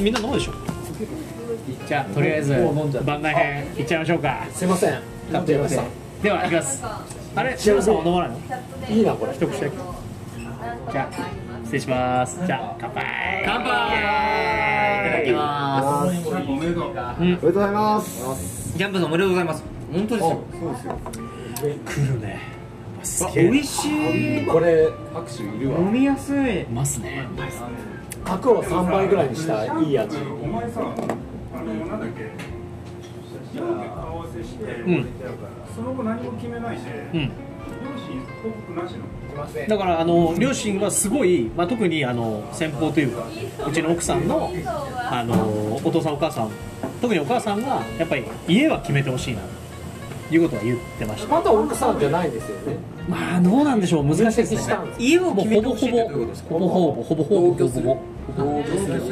みんな飲むでしょ？じゃあとりあえず番外編いっちゃいましょうか。すいません。飲んじゃいましたではいきます。あれ？シロさんは飲まないの？いいなこれ。一口だけ。じゃあ失礼します。じゃあ乾杯。乾杯。いただきます。おめでとうございます。キャンプさんおめでとうございます。本当ですよ。来るね。すあげえ美味しい。これ拍手いるわ。飲みやすい。ますね角を3倍ぐらいにしたいい味お前さ、あの、なん。だっけ、顔合わせして、うん。その後何も決めないで、うん。両親報告なしの。だからあの両親はすごい、まあ、特にあの先方というかうちの奥さんのあのお父さんお母さん特にお母さんがやっぱり家は決めてほしいなということは言ってました。まだ奥さんじゃないんですよね。まあどうなんでしょう難しいですね。家をもう決めてほしいほぼほぼってどういうことですか？ほぼほぼほぼほぼほぼほぼほ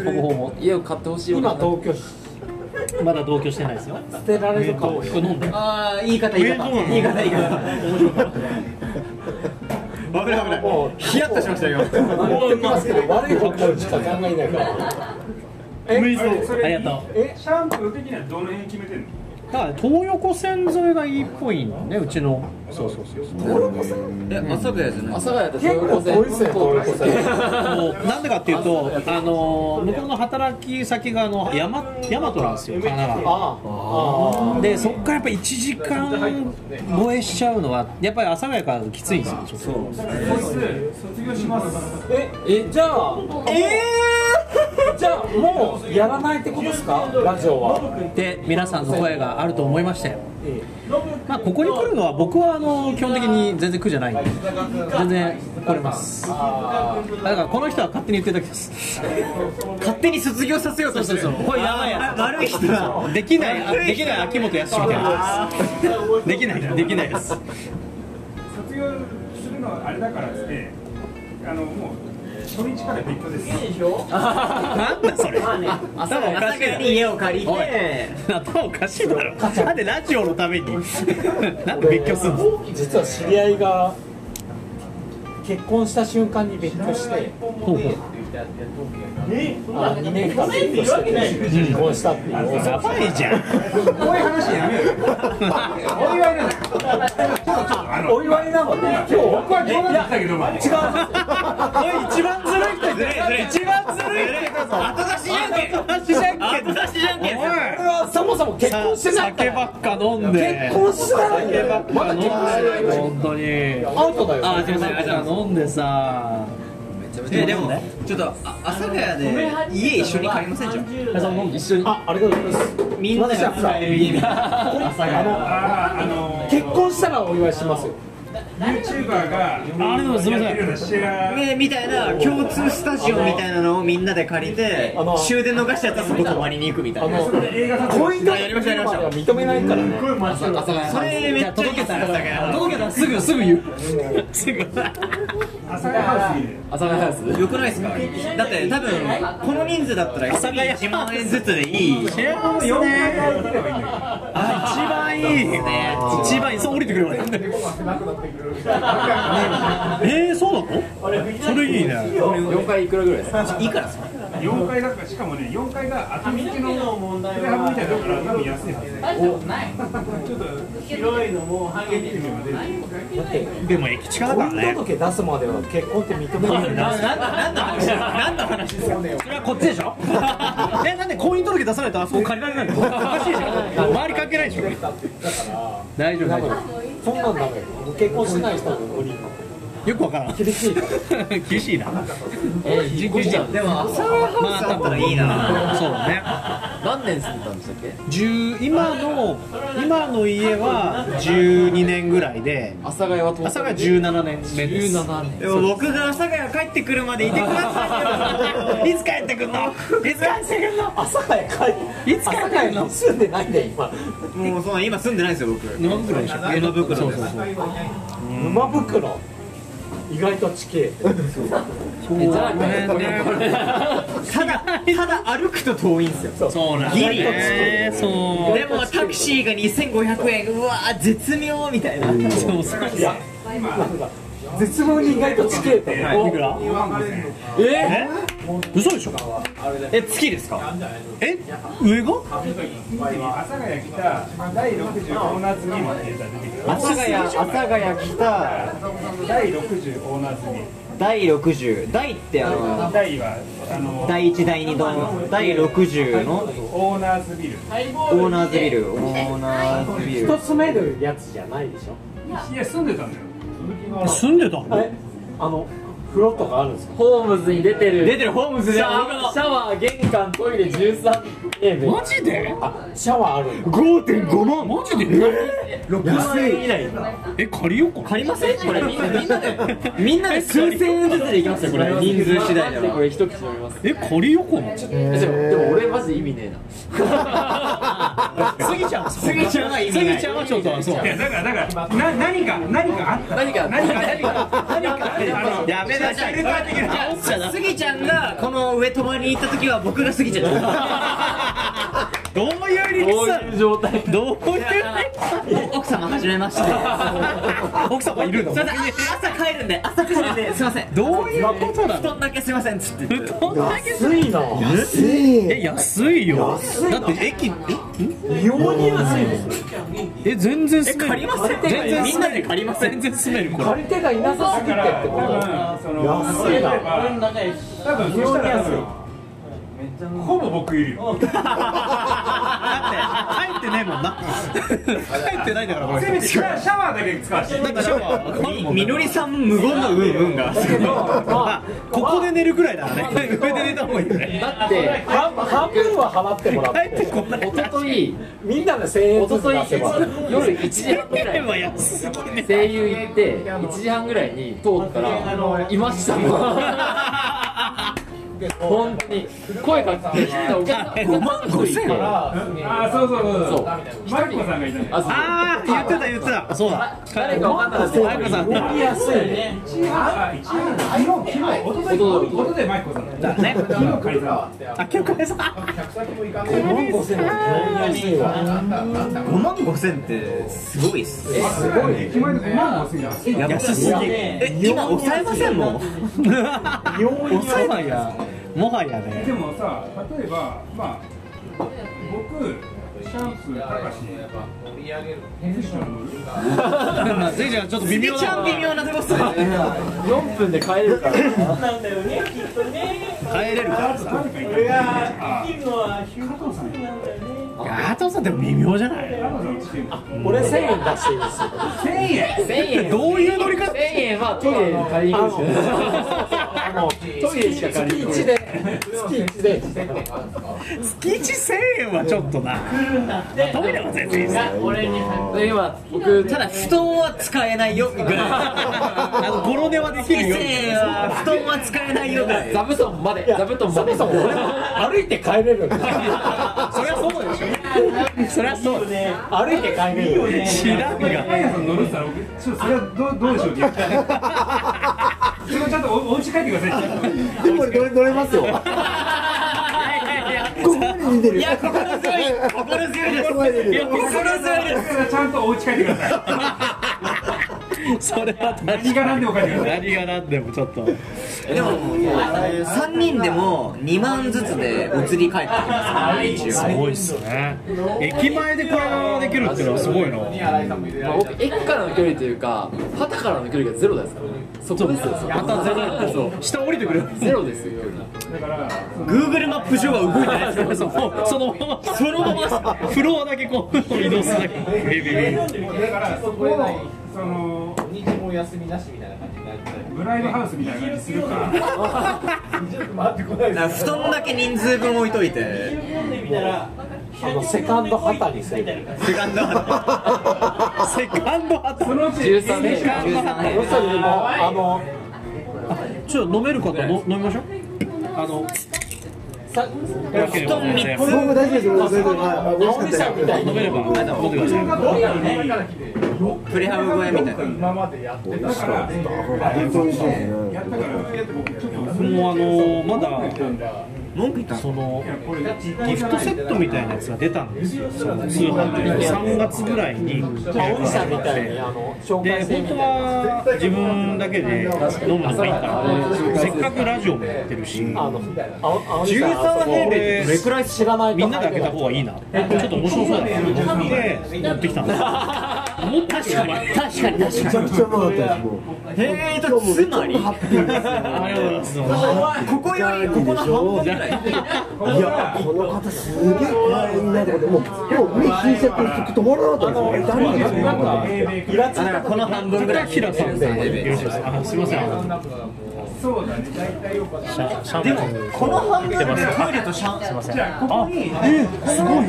ぼほぼほ家を買ってほしい今同居しぼまだ同居してないですよ。捨てられるかも飲んで。ああ言い方言い方言い方言い方危ない危ない。もうヒヤッとしましたよ。言ってますけど悪い方向しか考えないから。えそれありがとう。えシャンプー的にはどの辺決めてんの？だから東横線沿いがいいっぽいんだねうちの。そうそうそうそう。え阿佐ヶ谷じゃない？阿佐ヶ谷ってなんでかっていう。と、あの向こうの働き先があの山大和なんですよ、神奈川。ああ。あでそこからやっぱ1時間超えしちゃうのはやっぱり阿佐ヶ谷からきついんですよちょっと。こいつ卒業します。ええじゃあ。えじゃあもうやらないってことですか？ラジオは。で皆さんの声があると思いましたよえ。まあここに来るのは僕はあの基本的に全然苦じゃないんで。全然来れます。だからこの人は勝手に言ってるだけです。勝手に卒業させようとしてる。そうそうそう。これやばいや悪い人だできないできない秋元康みたいな。できないできないです。卒業するのはあれだからっつってあのもう初日から別居です。なんだそれ。頭おか阿佐ヶしいだ家を借りおい。て頭おかしいだろ。なんでラジオのために？なんで別居するの？え実は知り合いが結婚した瞬間に別居して。ほうほう。あ2年間別居して婚したっていう。やばいじゃん。こういう話やめようよ。お祝いなの お祝いなので今日僕は冗談だったけど違う。一番ずるいって。言って。一番ずるいって。後出しじゃんけん。後出しじゃんけん後出しじゃんけんそもそも結婚してないか酒らばっか飲んで。結婚してない。んだよまだ結婚してないで。本当に。アウトだよあすいません。あ飲んでさえでもちょっとあ阿佐ヶ谷で家一緒に借りませんじゃん。一緒に。あありがとうございます。みんなですいません使える家みたいなあの結婚したらお祝いしますよ。YouTuber がありがとうございます。やってるようなシェアねみたいな共通スタジオみたいなのをみんなで借りてあの終電逃しちゃったらそこ泊まりに行くみたいな。あの映画撮影婚姻やりましたやりましたは認めないからね。それめっちゃ届けたら届けたらすぐすぐ言う。すぐ阿佐ヶ谷ハウス。よくないですか？だって多分この人数だったら1人1万円ずつでいい幸せねあ一番いい一番いいそう降りてくればいいえー、そうなのそれいいね4回いくらぐらいですかいいからさ4階だからしかもね4階が後付けのプレハブみたいなところから多分安いはず。ちょっと広いのも半減って出でも駅近だからね。届出すまでは結婚って認めないなな何の話何の話ですか？それはこっちでしょ？えなんで婚姻届出さないとあそこ借りられないの？おかしいじゃん。周り関係ないでしょ。大丈夫大丈そんなんダメ結婚しない人も無理夫よくわからん。厳しいか厳しいな。えー、引っ越しちゃうでも阿佐ヶ谷ハウスだったらいいなそうだね。何年住んでたんでしたっけ10今の今の家は12年ぐらいで阿佐ヶ谷は東朝が17年目です。17年。でも僕が阿佐ヶ谷帰ってくるまでいてくださいよ。いつ帰ってくんの？いつ帰ってくんの？阿佐ヶ谷帰いつ帰ってくんの？住んでないんだよ今。もうそんな今住んでないですよ僕。沼袋でしょ。沼袋そうそうそう。沼袋？意外と地形そう。ただ ただ歩くと遠いんですよ。そうなんだギリ。ねそう。でもタクシーが2500円。うわー絶妙みたいな。そうそう絶妙に意外と地形ってい。くら？え？嘘でしょ？え月ですか？え？上が？阿佐ヶ谷来た第60オーナーズミーってやつが出てきた阿佐ヶ谷阿佐ヶ谷来た。第60オーナーズミー第60第ってあの第はあの第1第2の第60の？オーナーズビル。オーナーズビル。オーナーズビル。人住めるやつじゃないでしょ？いや住んでたんだよ。住んでたの？えあの風呂とかあるんですか？ホームズに出てる。出てるホームズでシャワーシャワー玄関トイレ 13A 弁マジで？あシャワーあるんだ5.5万。マジで？6万円以内え借りようか。借りません？これみんなで。みんなで。数千円ずつでいきますよこれ。人数次第でこれ一口飲みます。え借りようかなえでもでも俺マジで意味ねえな スギちゃんスギちゃんは意味ない。スギちゃんはちょっとそう。いやだからだからな何か何かあった。何か何か何か何かあのやめなさい。スギちゃんがこの上泊まりに行った時は僕がスギちゃんですどういう理屈いう状態？どういう奥様はじめまして。奥様いるの？すいません朝帰るんで朝帰るんですいません。どういう？ことなの布団だけすいませんっつって。どんだけ安いな。え安いよ。だって駅異様に安いですえ全然住める。借りませんみんなで借りません全然住めるこれ。借り手がいなさすぎてって多こと。安いな。多分そしたら多分ほぼ僕いるよ。だって帰ってないもんな。帰ってないんだからこれ。せめてシャシャワーだけ使わせて。だってシャワー。わかるもんみのりさん無言のうんうんがあ。ここで寝るぐらいだからね。上で寝た方がいいよね。だって半半分は払ってもらっ帰っててこない。一昨日みんなで1000円ずつ一昨日出せば夜1時半ぐらい。は安すぎね。声優行って1時半ぐらいに通ったら いましたもん 本当に。声かけてきたお客さん5万5千円。ああそうそうそう。そそううマリコさんがいたね。あそうああ言ってた言ってたそうだ誰か分かんなかったマイコさんだ安いねあ一応昨日昨日おとといおとといマリコさんだだね昨日借りたあ今日これさ5万5000円は安いわ5万5千ってすごいっすすごい決まり5万5千円安い安すぎえ今抑えませんもんもはやもはやね。でもさ例えばまあ僕シャンプーたかしクッション塗るまあぜいちゃんちょっと微妙ちゃん微妙なとこっすね4分で帰れるから。帰れるから。さ誰かいたあ加藤さんいた加藤さんでも微妙じゃない？俺1000円出していいですよ。1000円？1000円。どういう乗り方？1000円はトイレに借りに行くんですよあのトイレしか借りに行く月1で月1で。月1千円はちょっとな。トイレは全然いいですよ。で今僕ただ布団は使えないよぐらいあのゴロ寝はできるよ。1000円は布団は使えないよぐらい座布団まで。座布団まで。歩いて帰れるそりゃそうでしょ そりゃそう。歩いて帰れる知らんが。パン屋さん乗るって言ったらそれはどうどうでしょうって言ってそれはちゃんとおお家帰ってください。でも乗れ乗れますよ。いや心強い。心強い。です。心強いです。ちゃんとお家帰ってくださいそれは確かに。何が何でも帰ってください何が何でもちょっと。でも3人でも2万ずつで移り帰ってきますからね一応すごいっすね。駅前でこれができるっていうのはすごいな。まあ僕駅からの距離というか旗からの距離がゼロですから。ねそこですよまたゼロ。そう下降りてくる。ゼロですよ距離だから Google マップ上は動いてないですそうそのまま。そのままフロアだけこう移動するだけ。ビビビだからそこをそのブライブハウスみたいな感じにするか布団だけ人数分置いといて。あのセカンド旗にセカンドセカンドハそのうち13年セカンドハ要するにもうあのちょっと飲める方の飲みましょう。あのさ布団三つ。僕大丈夫です。飲めれば。飲んでくださいプレハブ小屋みたいな。だから本当美味しいで。やったからもうあのまだ文句言ったんそのギフトセットみたいなやつが出たんですよ。その通販で3月ぐらいに青木さんみたいにあの紹介で本当は自分だけで飲むのがいいからせっかくラジオもやってるしあの青青木さん13平米どれくらい知らないとみんなで開けた方がいいな。ちょっと面白そうだなと思って持ってきたんです も確かに。確かに確かに。めちゃくちゃうまかったですもう。えーとつまり？ハッピーですありがとうございますここよりここの半分ぐらい。いやこの方すげえ怖いなもうもう目引いちゃって止まらなかったんですよ誰がこの半分ぐらい。平さん。でよろしいですかあすいません。あのそうだね大体よかったシャシャンプでもーこの半分でトイレとシャンすいませんあ、えー、すごい。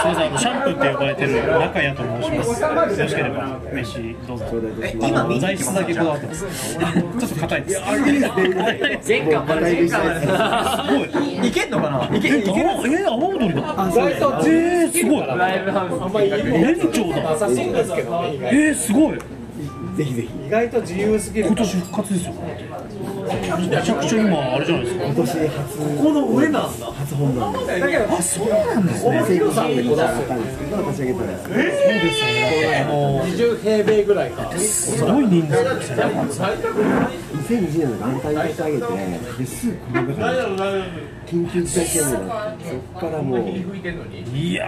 すみません、シャンプーって呼ばれてる中谷と申します。よろしければ飯どうぞ。今見材質だけこだわってます。ちょっと硬いです。玄関 まで玄関までいけんのかないけいけえー、阿波踊りだ。えー、すごい。ライブハウス園長だ。優しいんですけどね意外えー、すごい。ぜひぜひ意外と自由すぎる今年復活ですよ。めちゃくちゃ今あれじゃないですか。今年初ここの上なんだ初本番だけどあ、そうなんですね。聖子さんでこだわったんですけど立ち上げたんですそうですね。あの20平米ぐらいかすごい人数ですね。2020年の元旦に立ち上げてですぐこの中で緊急事態宣言になっからもういや、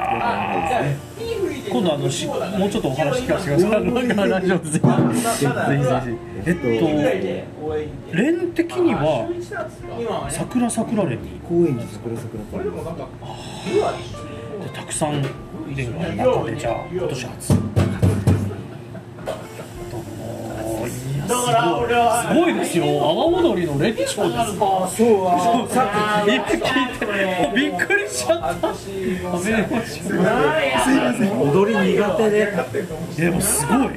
今度あのしもうちょっとお話聞かせてください。ラジオでぜひぜひぜひ。えっと、連的には桜桜連に高円寺桜桜。たくさん連が中でじゃあ今年初。すごいすごいですよ。阿波踊りの列長です。あ、そうさっき今聞いてびっくりしちゃった。すいません。踊り苦手で。でもすごい。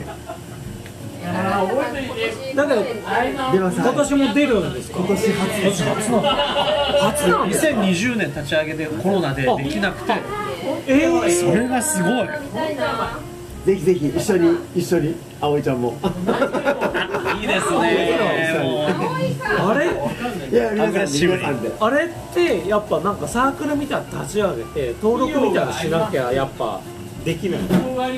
だけどではさ今年も出るんです。か今年初初の初の2020年立ち上げでコロナでできなくてえー、それがすごいぜひぜひ一緒に一緒に葵ちゃんもいいですねあれいや皆さん皆さんであれってやっぱなんかサークルみたいな立ち上げて登録みたいなしなきゃやっぱできない。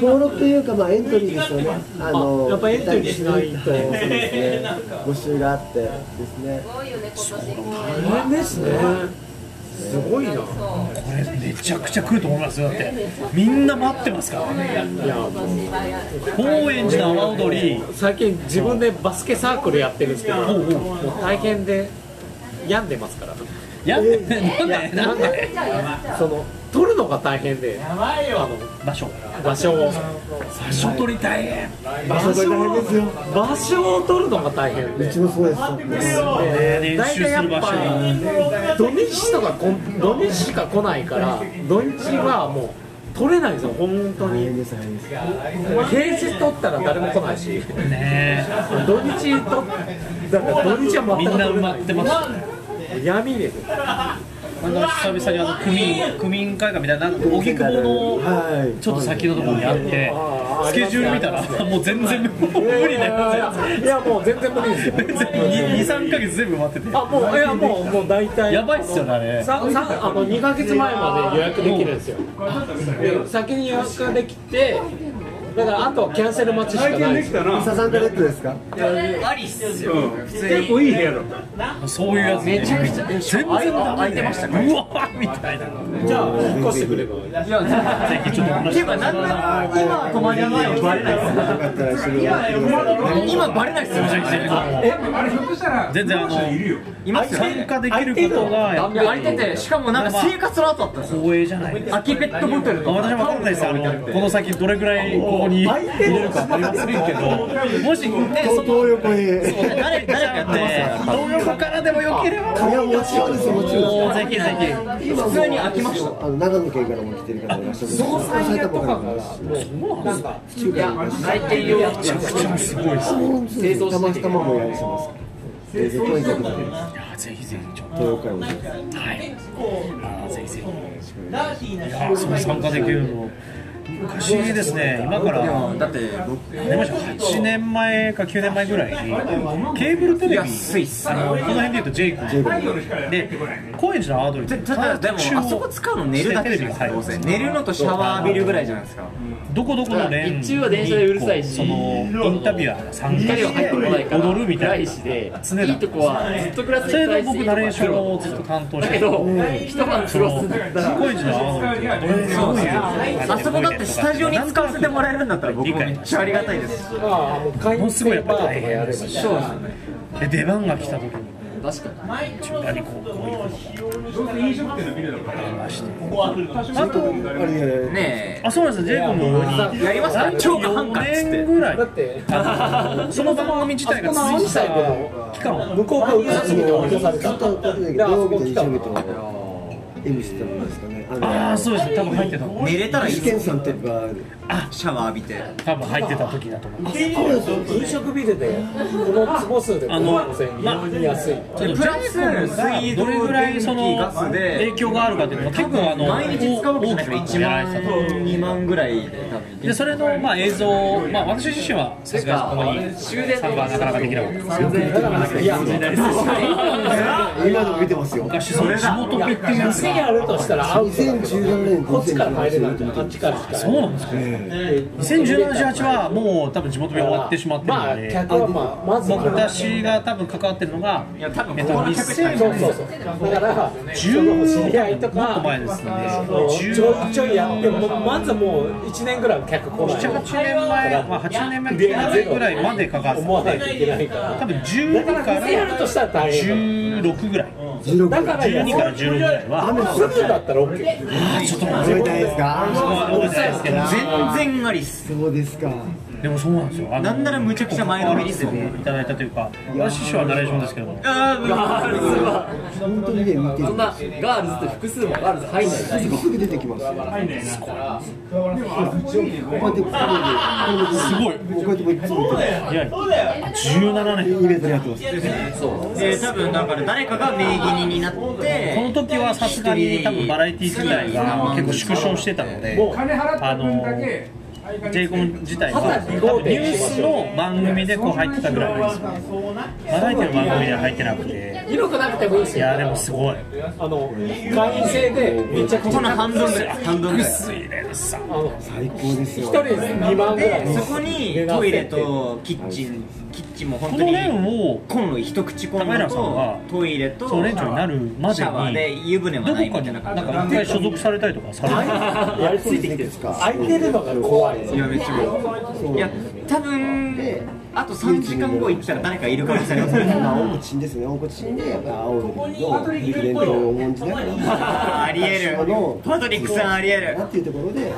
登録というかまあエントリーですよね。あのあやっぱエントリーしないとそうですね募集があってですね。大変ですね。すごいな。これめちゃくちゃ来ると思いますよ。だってみんな待ってますからね。いやもう高円寺の阿波踊り。最近自分でバスケサークルやってるんですけどもう大変で病んでますからやなんでなんで？その取るのが大変で。あ場所の場所を。場所取りたい場所それ大変ですよ。場所を取るのが大変で。うちもそうです。で練習大体やっぱ土日とかこん土日しか来ないから土日はもう取れないんですよ本当に平日取ったら誰も来ないし。ね。土日取っだから土日はみんな埋まってます闇ですなんか久々にあの区民区民会館みたいな荻窪のはい。ちょっと先のところにあってスケジュール見たらもう全然無理だよ。いやもう全然無理ですよ。23ヶ月全部埋まってて。あもういやもうもう大体。やばいっすよねあれ。ささあの2ヶ月前まで予約できるんですよ。で先に予約ができてだからあとはキャンセル待ちしかないです。たなサザンカレットですか？ありっすよ。普通結構いい部屋だ。そういうやつめちゃくちゃ全然空いてましたうわーみたいな。じゃあ引っ越してくればぜひちょっと話って。いうかなんなら今は泊まりにはバレないっす今バレないっすよあれひょっとしたら全然あのいるよいますよ参加できることがやっいや空いててしかもなんか生活の後だったんですよ光栄じゃない空きペットボトルとか私も分かんないですあのこの先どれぐらいここに入れるか分かりませんけど。もしねその東横へ。誰誰かやって。東横からでもよければ。いやもちろんですよもちろんぜひぜひ普通に飽きました。あの長野県からも来てる方いらっしゃる総裁とかからもいらっしゃるなんか中華もいらっしゃる来店用めちゃくちゃすごいですい製造玉玉もやりしますででとにかくねやぜひぜひちょっ東横からもぜひと。はい。あーぜひぜひ。いやーそれ参加できるの昔ですね今からだって僕何年前でしょ8年前か9年前ぐらいにケーブルテレビあのこの辺で言うとジェイコムで高円寺のアードリーでもあそこ使うの寝るだけじゃない寝るのとシャワー浴びるぐらいじゃないですか。どこどこの連日中は電車でうるさいし。そのインタビュアーが参加して踊るみたいな常だいいとこはずっとクラスそれで僕ナレーションをずっと担当して。だけど一晩クロスだったら。高円寺のアードリーがどういうどういう。あそこだってスタジオに使わせてもらえるんだったら僕もめっちゃありがたいです。まあもう会員制バーとかやれば。いいで出番が来た時に。確かに。順番にこうこういう。のがどうせ飲食店のビルだからありましてあとねねあそうなんですよ。ジェイコムにえやりますか？超過半4かっつって年ぐらい。だって。その番組自体が続いてた期間向こうがうるさすぎて追い出されたずっと土曜日と日曜日と M してですかね。ああそうですね。多分入ってた。寝れたらいい試験さんとかシャワー浴びて。多分入ってた時だと思います。飲食ビルでこの坪数であの5000円非常に安いプラスジェイコムがどれぐらいその水道電気ガスで。影響があるかっていうのは結構あの毎日使うわけじゃないから1大きくやられてたと万2万ぐらいで多分。でそれのまあ映像まあ私自身はさすがにここに終電参加はなかなかできなかった。んですけどいや今でも見てますよ。昔その地元ペっていうやるとしたらアウト2017年こっちから入れない2017あっちからしかそうなんですか2017はもう多分地元で終わってしまってるまあので客はまあまず私が多分関わってるのがいや多分えっとそうそうそう。だからその知り合いともっとか前ですね。ちょいちょいやってもまずもう1年ぐらいは客来ない。78年前、まあ、8年前9年前ぐらいまでかかって思わないといけないから。多分12から店やるとしたら大変16ぐらい16だから12から16ぐらいはすぐだったら OK ちょっと待って。覚えたいですか。全然ありっす。そうですかでもそうなんですよ。あのなんならむちゃくちゃ前のめりっすよいただいたというか私師匠はナレーションですけど。あーガールズは本当にね見てるそんなガールズって複数もガールズ入んないすぐ出てきますよこうやってこれすごいこうやってもういつもいや17年イベントでやってますで多分だから誰かが名義人になってこの時はさすがに多分バラエティ時代が結構縮小してたので金払 j イコム自体は多分ニュースの番組でこう入ってたぐらいですバラエティの番組では入ってなくて。広くなくてもいいですよ。いやでもすごい。あの会員制でめちゃくちゃこの半分ぐらい。半分ぐらい水連さあの最高ですよ一人2万ぐらいそこにトイレとキッチンキッチンも本当にこの連をコンロ一口コン高ロ平さんはとトイレとそう連長になるまでシャワーでに湯船もどないこかになんみたいな感か一回所属されたりとかされてやりついてきてる。空いてるのが怖いじいやめっちゃいや多分あと3時間後行ったら誰かいる可能性ありますね。まあ大口でですね。大口でやっぱ青森の伝統を重んじながらありえるパトリックさんありえる。なっていうところで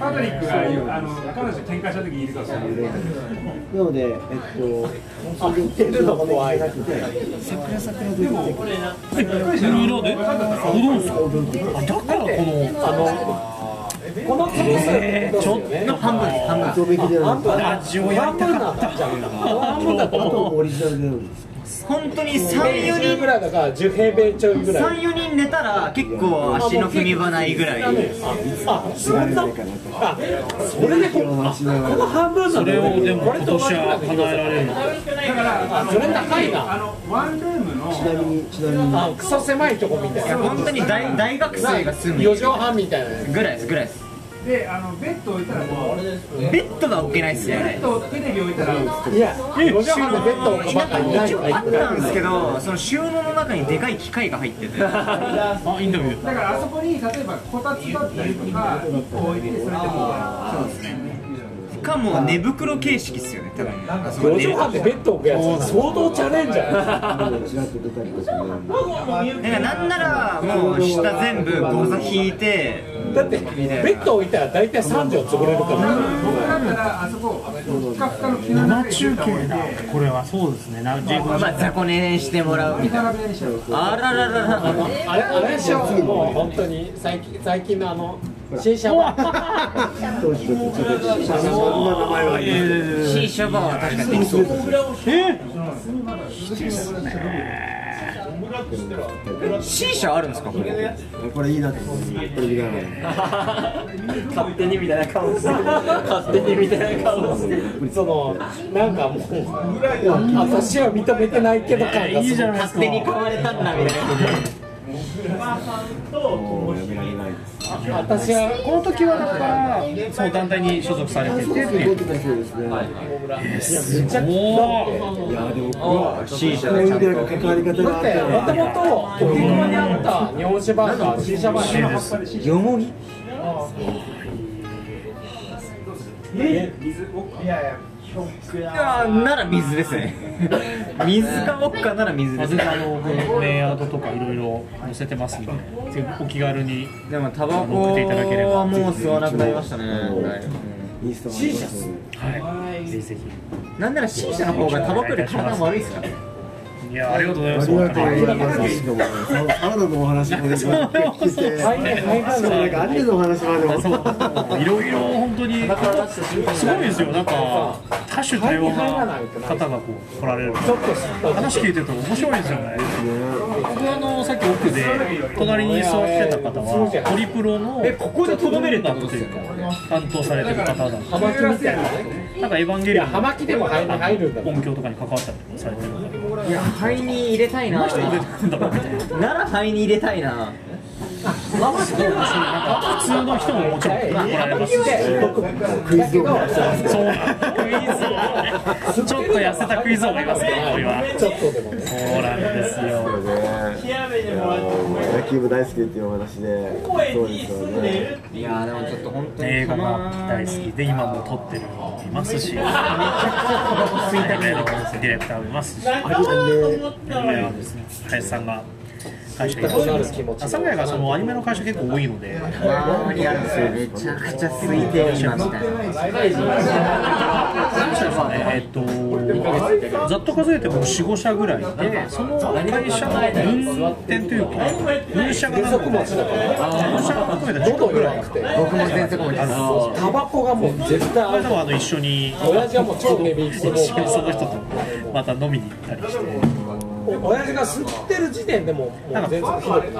パトリックがあの彼女喧嘩した時にいるかもしれないなのでえっと空いてるのが怖いで出て。くるえ色であだからこのあのこの粒数えーちょっねの半分です半分でなんですラジオやりたかった半分だ。あととオリジナルでやるんです本当に10 34人ぐらいだから10平米ちょいぐらい34人寝たら結構足の踏み場ないぐらい。あそんなないかなとあそれでこの足ながらこの半分それをでも今年は叶えられるのだからそれ高いな。あのワンルームなみにちなみに。あクソ狭いとこみたいな本当に大大学生が住む4畳半みたいなやぐらいですぐらいです。であのベッド置いたらもうベッドが置けないっすベね。ッドテレビ置いたらついや4畳半でベッドをかばったらいない。一応あったんですけどその収納の中にでかい機械が入ってて。あインタビュー。だからあそこに例えばこたつだったりとか1個置いてそれでもそうですね。しかも寝袋形式っすよね多分。あそこ4寝る畳半でベッド置くやつ相当チャレンジャー。だからなんならもう下全部ゴザ引いてだってベッド置いたら大体3畳潰れるから。僕だったらあそこ生中継だこれはそうですねな j イコムまあ雑魚寝してもらうみたいな。あららららあれあれでしょもう本当に最近最近のあの新車は当時ちょっとちょっとそんな名前は言うシーシャバーは確かにできそうシーシャあるんですかこれこれいいなと思って勝手にみたいな顔して勝手にみたいな顔してそのなんかもう私は認めてないけど感がいいじゃないですか勝手に買われたんだみたいな私はこの時はだからその団体に所属されてていう。動きたそうですねめちゃくちゃおいやでも僕は C 社の関わり方があったもともと荻窪にあった日本酒バーが新車バーなよもぎいやなら水ですね。水かウォッカなら水です全然あのメイヤードとかいろいろ載せてますんでお気軽にでもタバコはもう吸わなくなりましたね。インスタもありますはい。ぜひぜなんなら C 社の方がタバコより体悪いですからひいやありがとうございます。ありがとうございます。サラダのお話もね聞いてはいはいはいそうなんかアニメのお話までも。いろいろ本当にすごいですよなんか多種多様な方がこう来られる話聞いてると面白いですよね僕あのさっき奥で隣に座ってた方はホリプロのえここでとどめれたというか。担当されてる方だった葉巻みたいなねなんかエヴァンゲリオン葉巻でも入る入るんだ。音響とかに関わったりとかされてる。方いや肺に入れたいな。なら肺に入れたいな普通の人ももちろん来られますしクイズをやってますそうクイズ王ちょっと痩せたクイズ王がいますけどこれはちょっとでもねそうなんですよ。野球部大好きっていう話でそうですよ。ねいやでもちょっと本当に映画が大好きで今も撮ってる人もいますしめちゃくちゃタバコ吸いたくないディレクターもいますしあれで今はです林さんが会社阿佐ヶ谷がそのアニメの会社結構多いので。周りあるんですよめちゃくちゃ空いてる今みたいな何社ですかね。えっとざっと数えても45社ぐらいでその会社の分店というか分社が何個か分社が含めて10個ぐらい僕も全然こもです。タバコがもう絶対合うこれでもあの一緒に親父はもう超ヘビー一緒にその人とまた飲みに行ったりして親父が吸ってる時点でももう全然。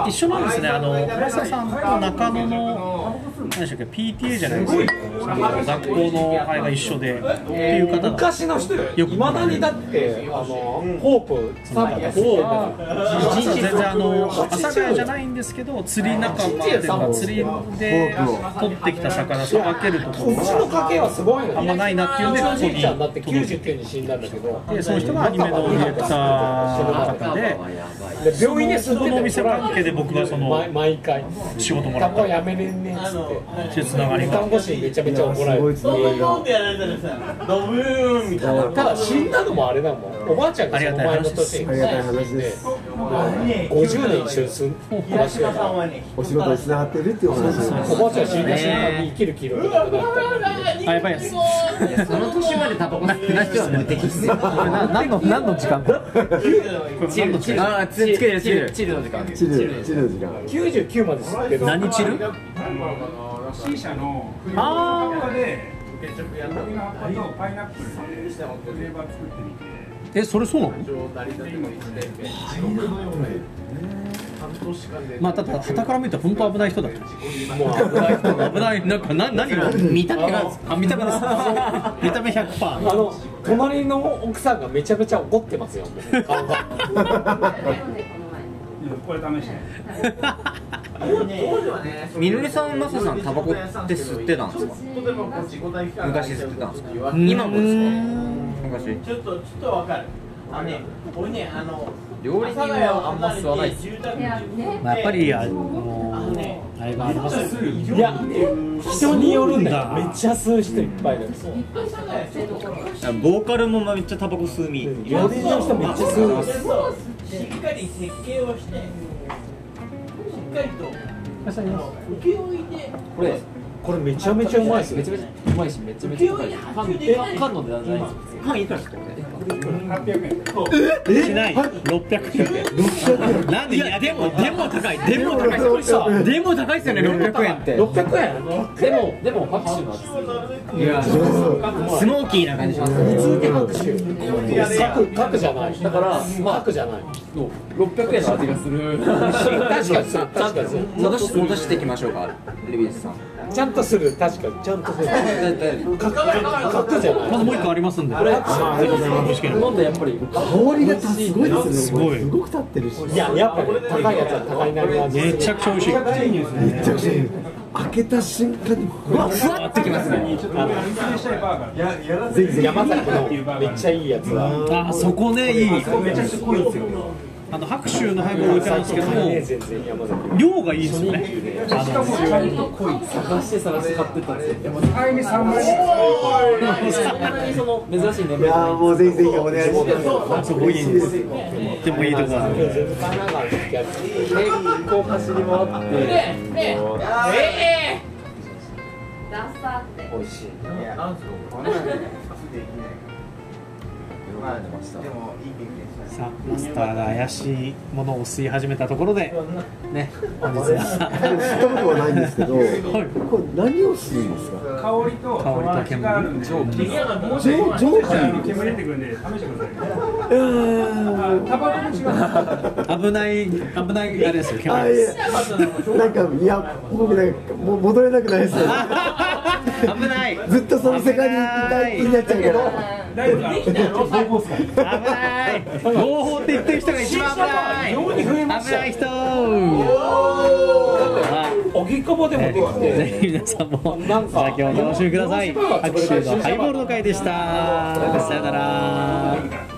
一緒なんですね、あの村瀬さんと中野の何でしたっけ？PTA じゃないですけど、その学校のあれが一緒で。っていう方が昔の人よ。よくいまだにだってあのホープスタンプ。で吸って全然あの阿佐ヶ谷じゃないんですけど釣り仲間っていうか釣りで取ってきた魚さばけるとこ系はすごいのあんまないなっていうんでここにじいちゃんだって99に死んだんだけど。でその人がアニメのディレクターの方でで病院でそのお店関係で僕がその毎毎回。仕事もらタった。やめれんねんっつって。つながりが看護師にめちゃめちゃ怒られる。すごいつながりがただ死んだのもあれだもんおばあちゃんがその前の年にありがたい話です。50年一緒に住ん暮らしてるからお仕事に繋がってるっていうお話ですおばあちゃん死んだ瞬間に生きる気力がなくなったあやばいですその年までタバコ吸ってない人は無敵っす。何の何の時間だチルチルあーつつけてるつけてる。チルの時間チルチルの時間99まで吸ってる。何チル？C 社の冬のあ葉っぱでヤモギの葉っぱとパイナップルでフレーバー作ってみてえそれそうなの？まあただ傍から見ると本当危ない人だ。ともう危ない人が危ない。なんかな何が？見た目があ見た目です。見た目100%あの隣の奥さんがめちゃめちゃ怒ってますよ。顔が。これ試してみのりさんマサさんタバコって吸ってたんですか？昔吸ってたんですか？今もですか？昔ちょっとちょっとわかる。あのね俺ねあの料理人はあんま吸わない。です住宅まあやっぱりあのあれがありますよいや人によるんだよめっちゃ吸う。人いっぱいいるボーカルもめっちゃタバコ吸うみ料理人の人めっちゃ吸う。しっかり設計をしてしっかりとあの請負いでこれこれめちゃめちゃうまいですめちゃめちゃうまいしめちゃめちゃ高い。缶え缶の値段じゃないんですよパンいくらですか？800円。しない600円。なんでいやでもでも高い。でも高い。でも高いですよね600円。って600円。でもでも拍手の味いやスモーキーな感じします角角じゃない。だからまあ角じゃない。600円の味がする。確かに確かに。戻し戻していきましょうかレビースさんちゃんとする。確かに。ちゃんとする。角じゃないまだもう一個ありますんで。これ？飲んでやっぱり香りがすごいですね。すごい。すごく立ってるし。いややっぱね高いやつは高いなりの味めちゃくちゃ美味しい。めちゃくちゃい。い開けた瞬間にふわっふわってきますね。ぜひぜひ。山崎のめっちゃいいやつは。あそこねいい。めちゃくちゃ濃いんですよあの白州のハイボール置いてあるんですけども量がいいですよねあの探して探して買ってたんですよやっぱ早め3枚そんなにその珍しい年いやもうぜひぜひお願いしますすごいいいんですでもいいとこある全部神奈川のやつ結構走り回って美味しいいやあんすよさあマスターが怪しいものを吸い始めたところでね本日は吸ったことはないんですけど、これ何を吸うんですか？香りと香りと煙。蒸気。蒸気。の煙出てくるんで試してくださいあタバコと違う危ない危ないあれですよあ、煙いや、なんか、いや、僕なんか、もう戻れなくないですよ。危ない。ずっとその世界にいたい気になっちゃうけど。大丈夫か合法っすか危ない。合法って言ってる人が一番危ない。危ない。人おぎこぼでもできてぜひ皆さんも先ほどお楽しみください。拍手のハイボールの会でした。さよなら